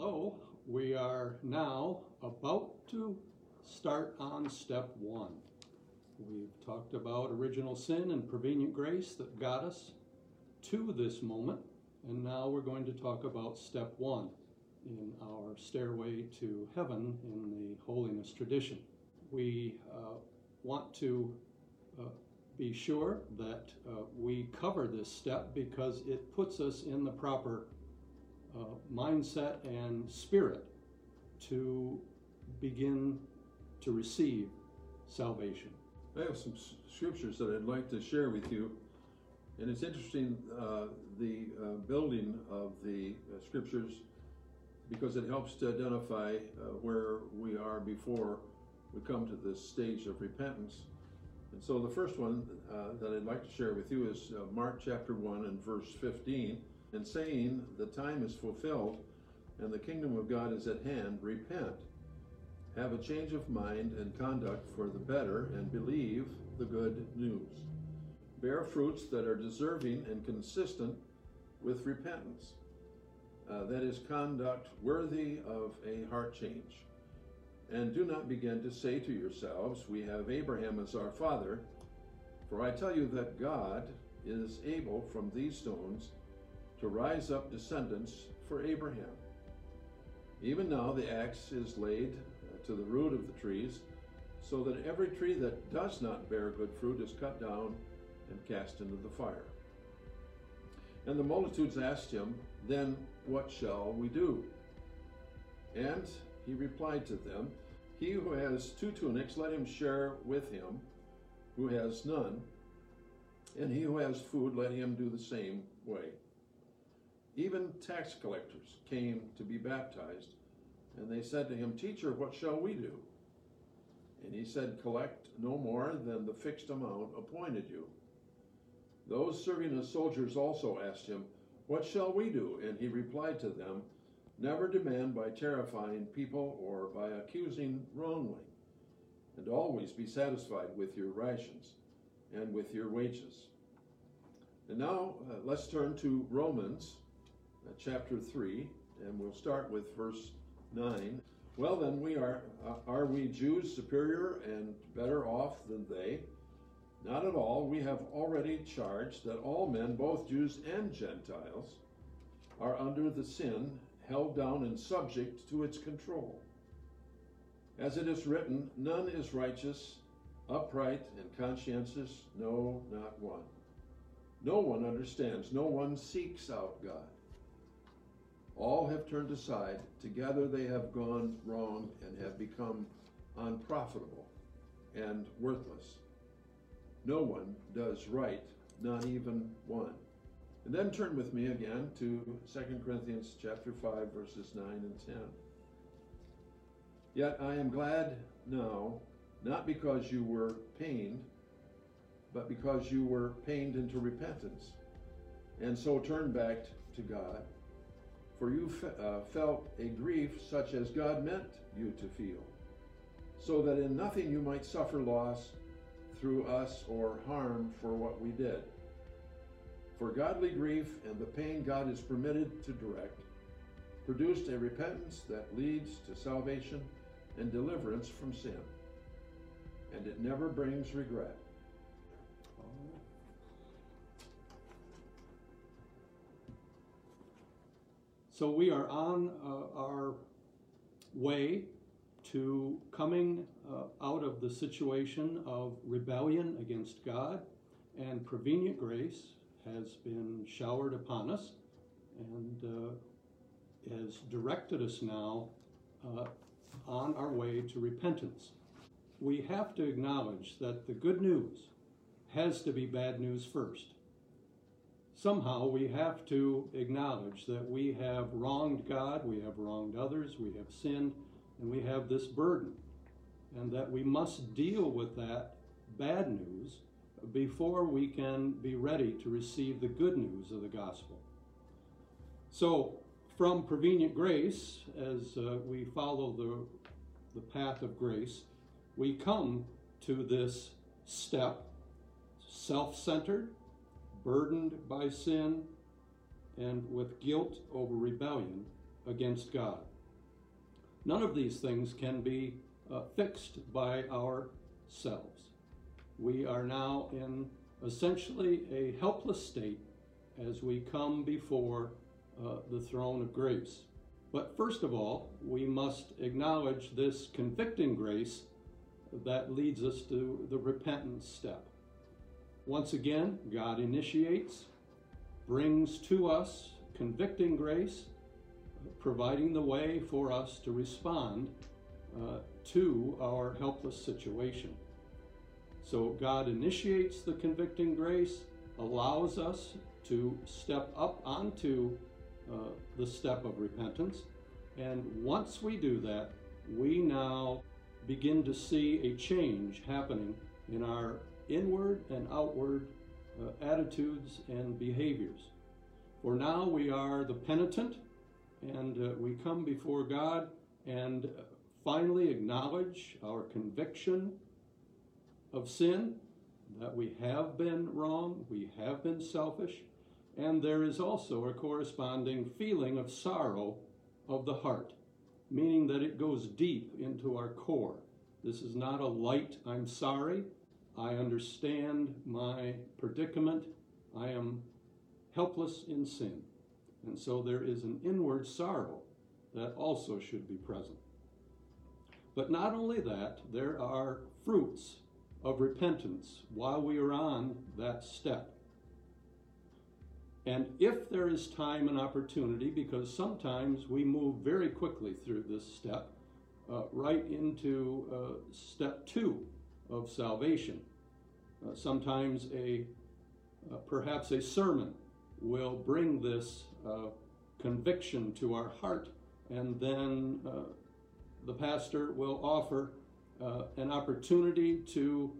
Hello, we are now about to start on step one. We've talked about original sin and prevenient grace that got us to this moment, and now we're going to talk about step one in our stairway to heaven in the holiness tradition. We uh, want to uh, be sure that uh, we cover this step because it puts us in the proper uh, mindset and spirit to begin to receive salvation. I have some scriptures that I'd like to share with you. And it's interesting uh, the uh, building of the uh, scriptures because it helps to identify uh, where we are before we come to this stage of repentance. And so the first one uh, that I'd like to share with you is Mark chapter 1 and verse 15. And saying, The time is fulfilled and the kingdom of God is at hand, repent. Have a change of mind and conduct for the better and believe the good news. Bear fruits that are deserving and consistent with repentance. Uh, that is, conduct worthy of a heart change. And do not begin to say to yourselves, We have Abraham as our father. For I tell you that God is able from these stones to rise up descendants for Abraham. Even now the axe is laid uh, to the root of the trees, so that every tree that does not bear good fruit is cut down and cast into the fire. And the multitudes asked him, Then what shall we do? And he replied to them, He who has two tunics, let him share with him who has none, and he who has food, let him do the same way. Even tax collectors came to be baptized, and they said to him, Teacher, what shall we do? And he said, Collect no more than the fixed amount appointed you. Those serving as soldiers also asked him, What shall we do? And he replied to them, Never demand by terrifying people or by accusing wrongly, and always be satisfied with your rations and with your wages. And now uh, let's turn to Romans chapter 3, and we'll start with verse 9. Well, then, we are, uh, are we Jews superior and better off than they? Not at all. We have already charged that all men, both Jews and Gentiles, are under the sin, held down and subject to its control. As it is written, none is righteous, upright, and conscientious, no, not one. No one understands, no one seeks out God. All have turned aside, together they have gone wrong and have become unprofitable and worthless. No one does right, not even one. And then turn with me again to 2 Corinthians chapter 5 verses 9 and 10. Yet I am glad now, not because you were pained, but because you were pained into repentance, and so turned back to God. For you uh, felt a grief such as God meant you to feel, so that in nothing you might suffer loss through us or harm for what we did. For godly grief and the pain God is permitted to direct produced a repentance that leads to salvation and deliverance from sin. And it never brings regret. So we are on uh, our way to coming uh, out of the situation of rebellion against God, and prevenient grace has been showered upon us and uh, has directed us now uh, on our way to repentance. We have to acknowledge that the good news has to be bad news first somehow we have to acknowledge that we have wronged God, we have wronged others, we have sinned, and we have this burden. And that we must deal with that bad news before we can be ready to receive the good news of the gospel. So, from prevenient grace, as uh, we follow the, the path of grace, we come to this step self centered, burdened by sin, and with guilt over rebellion against God. None of these things can be uh, fixed by ourselves. We are now in essentially a helpless state as we come before uh, the throne of grace. But first of all, we must acknowledge this convicting grace that leads us to the repentance step. Once again, God initiates, brings to us convicting grace, providing the way for us to respond uh, to our helpless situation. So God initiates the convicting grace, allows us to step up onto uh, the step of repentance. And once we do that, we now begin to see a change happening in our inward and outward uh, attitudes and behaviors. For now we are the penitent and uh, we come before God and finally acknowledge our conviction of sin, that we have been wrong, we have been selfish, and there is also a corresponding feeling of sorrow of the heart, meaning that it goes deep into our core. This is not a light, I'm sorry, I understand my predicament, I am helpless in sin. And so there is an inward sorrow that also should be present. But not only that, there are fruits of repentance while we are on that step. And if there is time and opportunity, because sometimes we move very quickly through this step, uh, right into uh, step two of salvation. Uh, sometimes a uh, perhaps a sermon will bring this uh, conviction to our heart, and then uh, the pastor will offer an opportunity to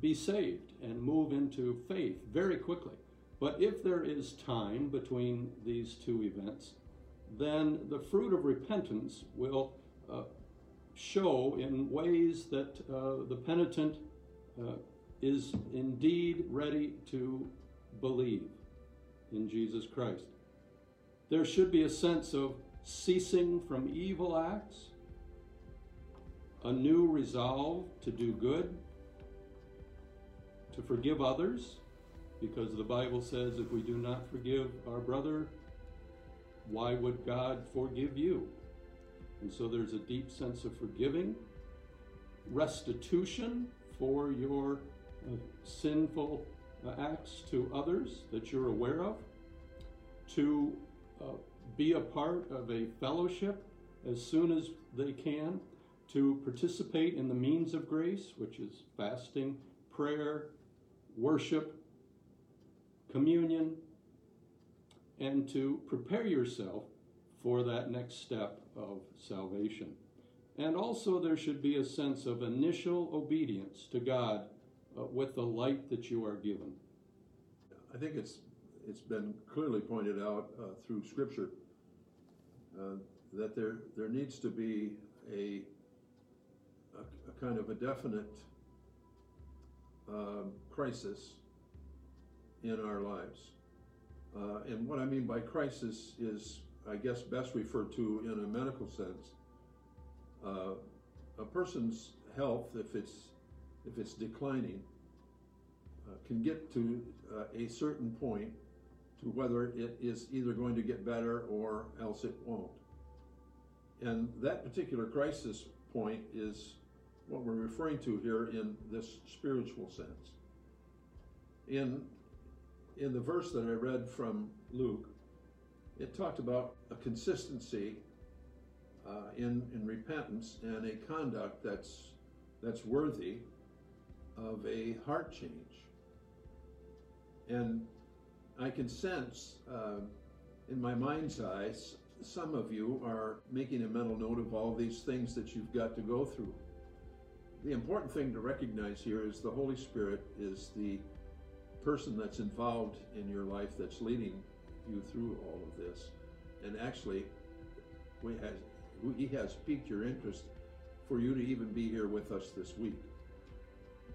be saved and move into faith very quickly. But if there is time between these two events, then the fruit of repentance will uh, show in ways that uh, the penitent uh, is indeed ready to believe in Jesus Christ. There should be a sense of ceasing from evil acts, a new resolve to do good, to forgive others, because the Bible says if we do not forgive our brother, why would God forgive you? And so there's a deep sense of forgiving, restitution for your uh, sinful uh, acts to others that you're aware of, to uh, be a part of a fellowship as soon as they can, to participate in the means of grace, which is fasting, prayer, worship, communion, and to prepare yourself for that next step of salvation. And also, there should be a sense of initial obedience to God uh, with the light that you are given. I think it's it's been clearly pointed out uh, through Scripture uh, that there there needs to be a a, a kind of a definite um, crisis in our lives. Uh, and what I mean by crisis is, I guess, best referred to in a medical sense. Uh, a person's health, if it's if it's declining, uh, can get to uh, a certain point to whether it is either going to get better or else it won't. And that particular crisis point is what we're referring to here in this spiritual sense. In in the verse that I read from Luke, it talked about a consistency uh, in in repentance and a conduct that's that's worthy of a heart change. And I can sense uh, in my mind's eye, some of you are making a mental note of all these things that you've got to go through. The important thing to recognize here is the Holy Spirit is the person that's involved in your life that's leading you through all of this. And actually, we has, he has piqued your interest for you to even be here with us this week.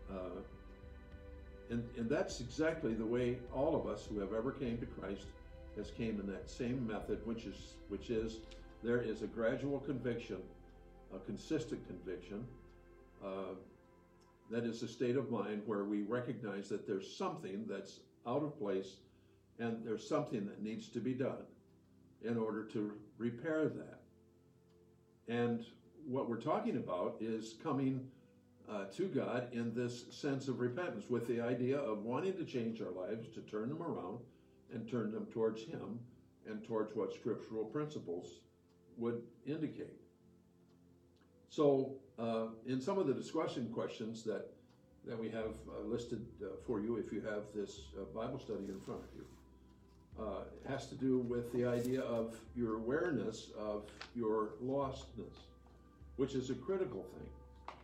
Uh, and, and that's exactly the way all of us who have ever came to Christ has came in that same method, which is which is there is a gradual conviction a consistent conviction. Uh, that is a state of mind where we recognize that there's something that's out of place and there's something that needs to be done in order to repair that. And what we're talking about is coming uh, to God in this sense of repentance with the idea of wanting to change our lives, to turn them around and turn them towards Him and towards what scriptural principles would indicate. So, uh, in some of the discussion questions that that we have uh, listed uh, for you, if you have this uh, Bible study in front of you, uh, has to do with the idea of your awareness of your lostness, which is a critical thing.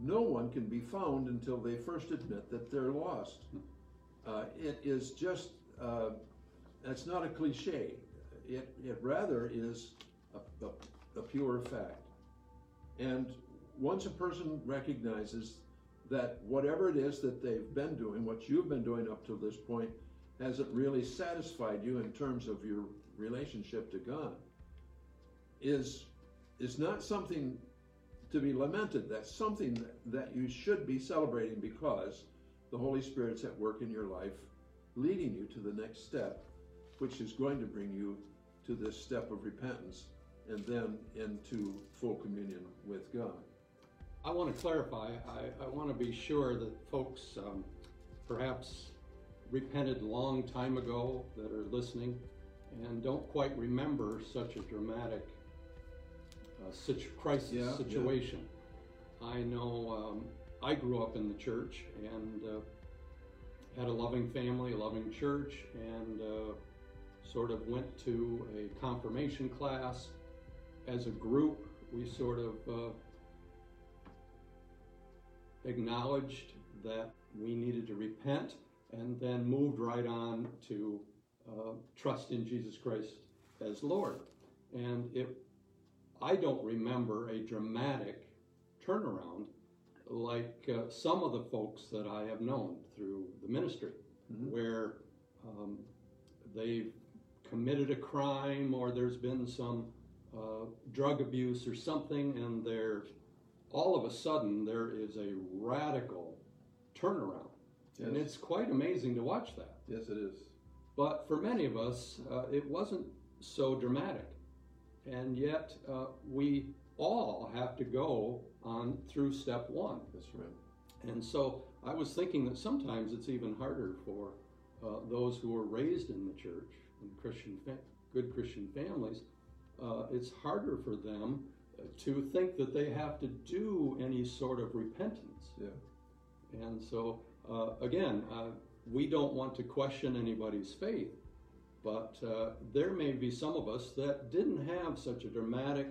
No one can be found until they first admit that they're lost. Uh, it is just, uh, that's not a cliche. It, it rather is a, a, a pure fact. And once a person recognizes that whatever it is that they've been doing, what you've been doing up to this point, hasn't really satisfied you in terms of your relationship to God, is is not something to be lamented. That's something that, that you should be celebrating because the Holy Spirit's at work in your life, leading you to the next step, which is going to bring you to this step of repentance and then into full communion with God. I want to clarify, I, I want to be sure that folks um, perhaps repented long time ago that are listening and don't quite remember such a dramatic uh, situ- crisis Yeah, yeah. situation. I know um, I grew up in the church and uh, had a loving family, a loving church, and uh, sort of went to a confirmation class. As a group, we sort of uh, acknowledged that we needed to repent and then moved right on to uh, trust in Jesus Christ as Lord. And it, I don't remember a dramatic turnaround like uh, some of the folks that I have known through the ministry, Mhm. where um, they've committed a crime or there's been some uh, drug abuse or something, and they're all of a sudden there is a radical turnaround. And it's quite amazing to watch that. Yes, it is. But for many of us, uh, it wasn't so dramatic. And yet, uh, we all have to go on through step one. That's right. And so I was thinking that sometimes it's even harder for uh, those who were raised in the church, in Christian, fa- good Christian families. Uh, it's harder for them to think that they have to do any sort of repentance. Yeah. And so, uh, again, uh, we don't want to question anybody's faith, but uh, there may be some of us that didn't have such a dramatic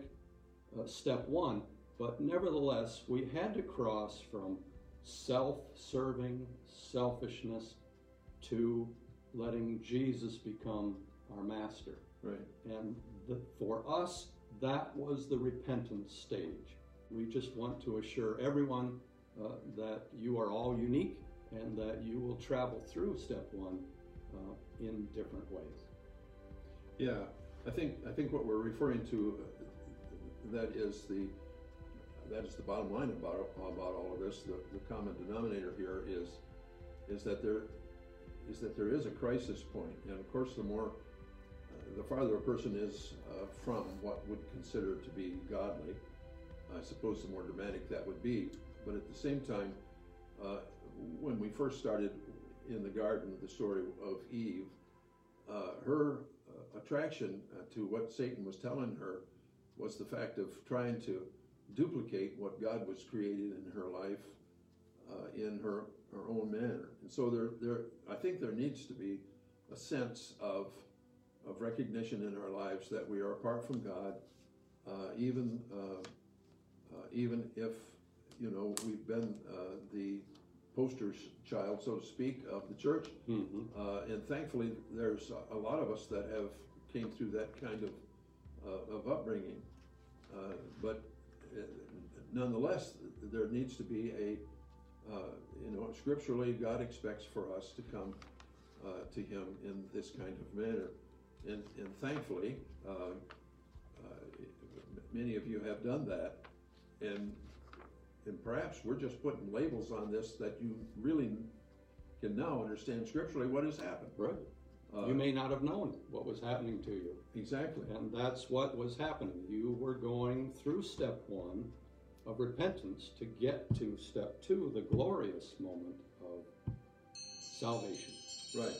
uh, step one, but nevertheless, we had to cross from self serving, selfishness to letting Jesus become our master. Right. And the, for us, that was the repentance stage. We just want to assure everyone uh, that you are all unique and that you will travel through step one uh, in different ways. Yeah, I think I think what we're referring to uh, that is the that is the bottom line about about all of this. The, the common denominator here is is that there is that there is a crisis point. and of course, the more uh, the farther a person is uh, from what would consider to be godly, I suppose the more dramatic that would be. But at the same time, uh, when we first started in the garden, the story of Eve, uh, her uh, attraction uh, to what Satan was telling her was the fact of trying to duplicate what God was creating in her life uh, in her, her own manner. And so there, there, I think there needs to be a sense of, of recognition in our lives that we are apart from God, uh, even, even if, you know, we've been uh, the poster child, so to speak, of the church. Mm-hmm. Uh, and thankfully, there's a- lot of us that have came through that kind of uh, of upbringing. Uh, but uh, nonetheless, there needs to be a uh, you know scripturally, God expects for us to come uh, to Him in this kind of manner, and and thankfully, uh, uh, many of you have done that. and and perhaps we're just putting labels on this that you really can now understand scripturally what has happened. Right. Uh, You may not have known what was happening to you. exactly. And that's what was happening. You were going through step one of repentance to get to step two, the glorious moment of salvation. Right.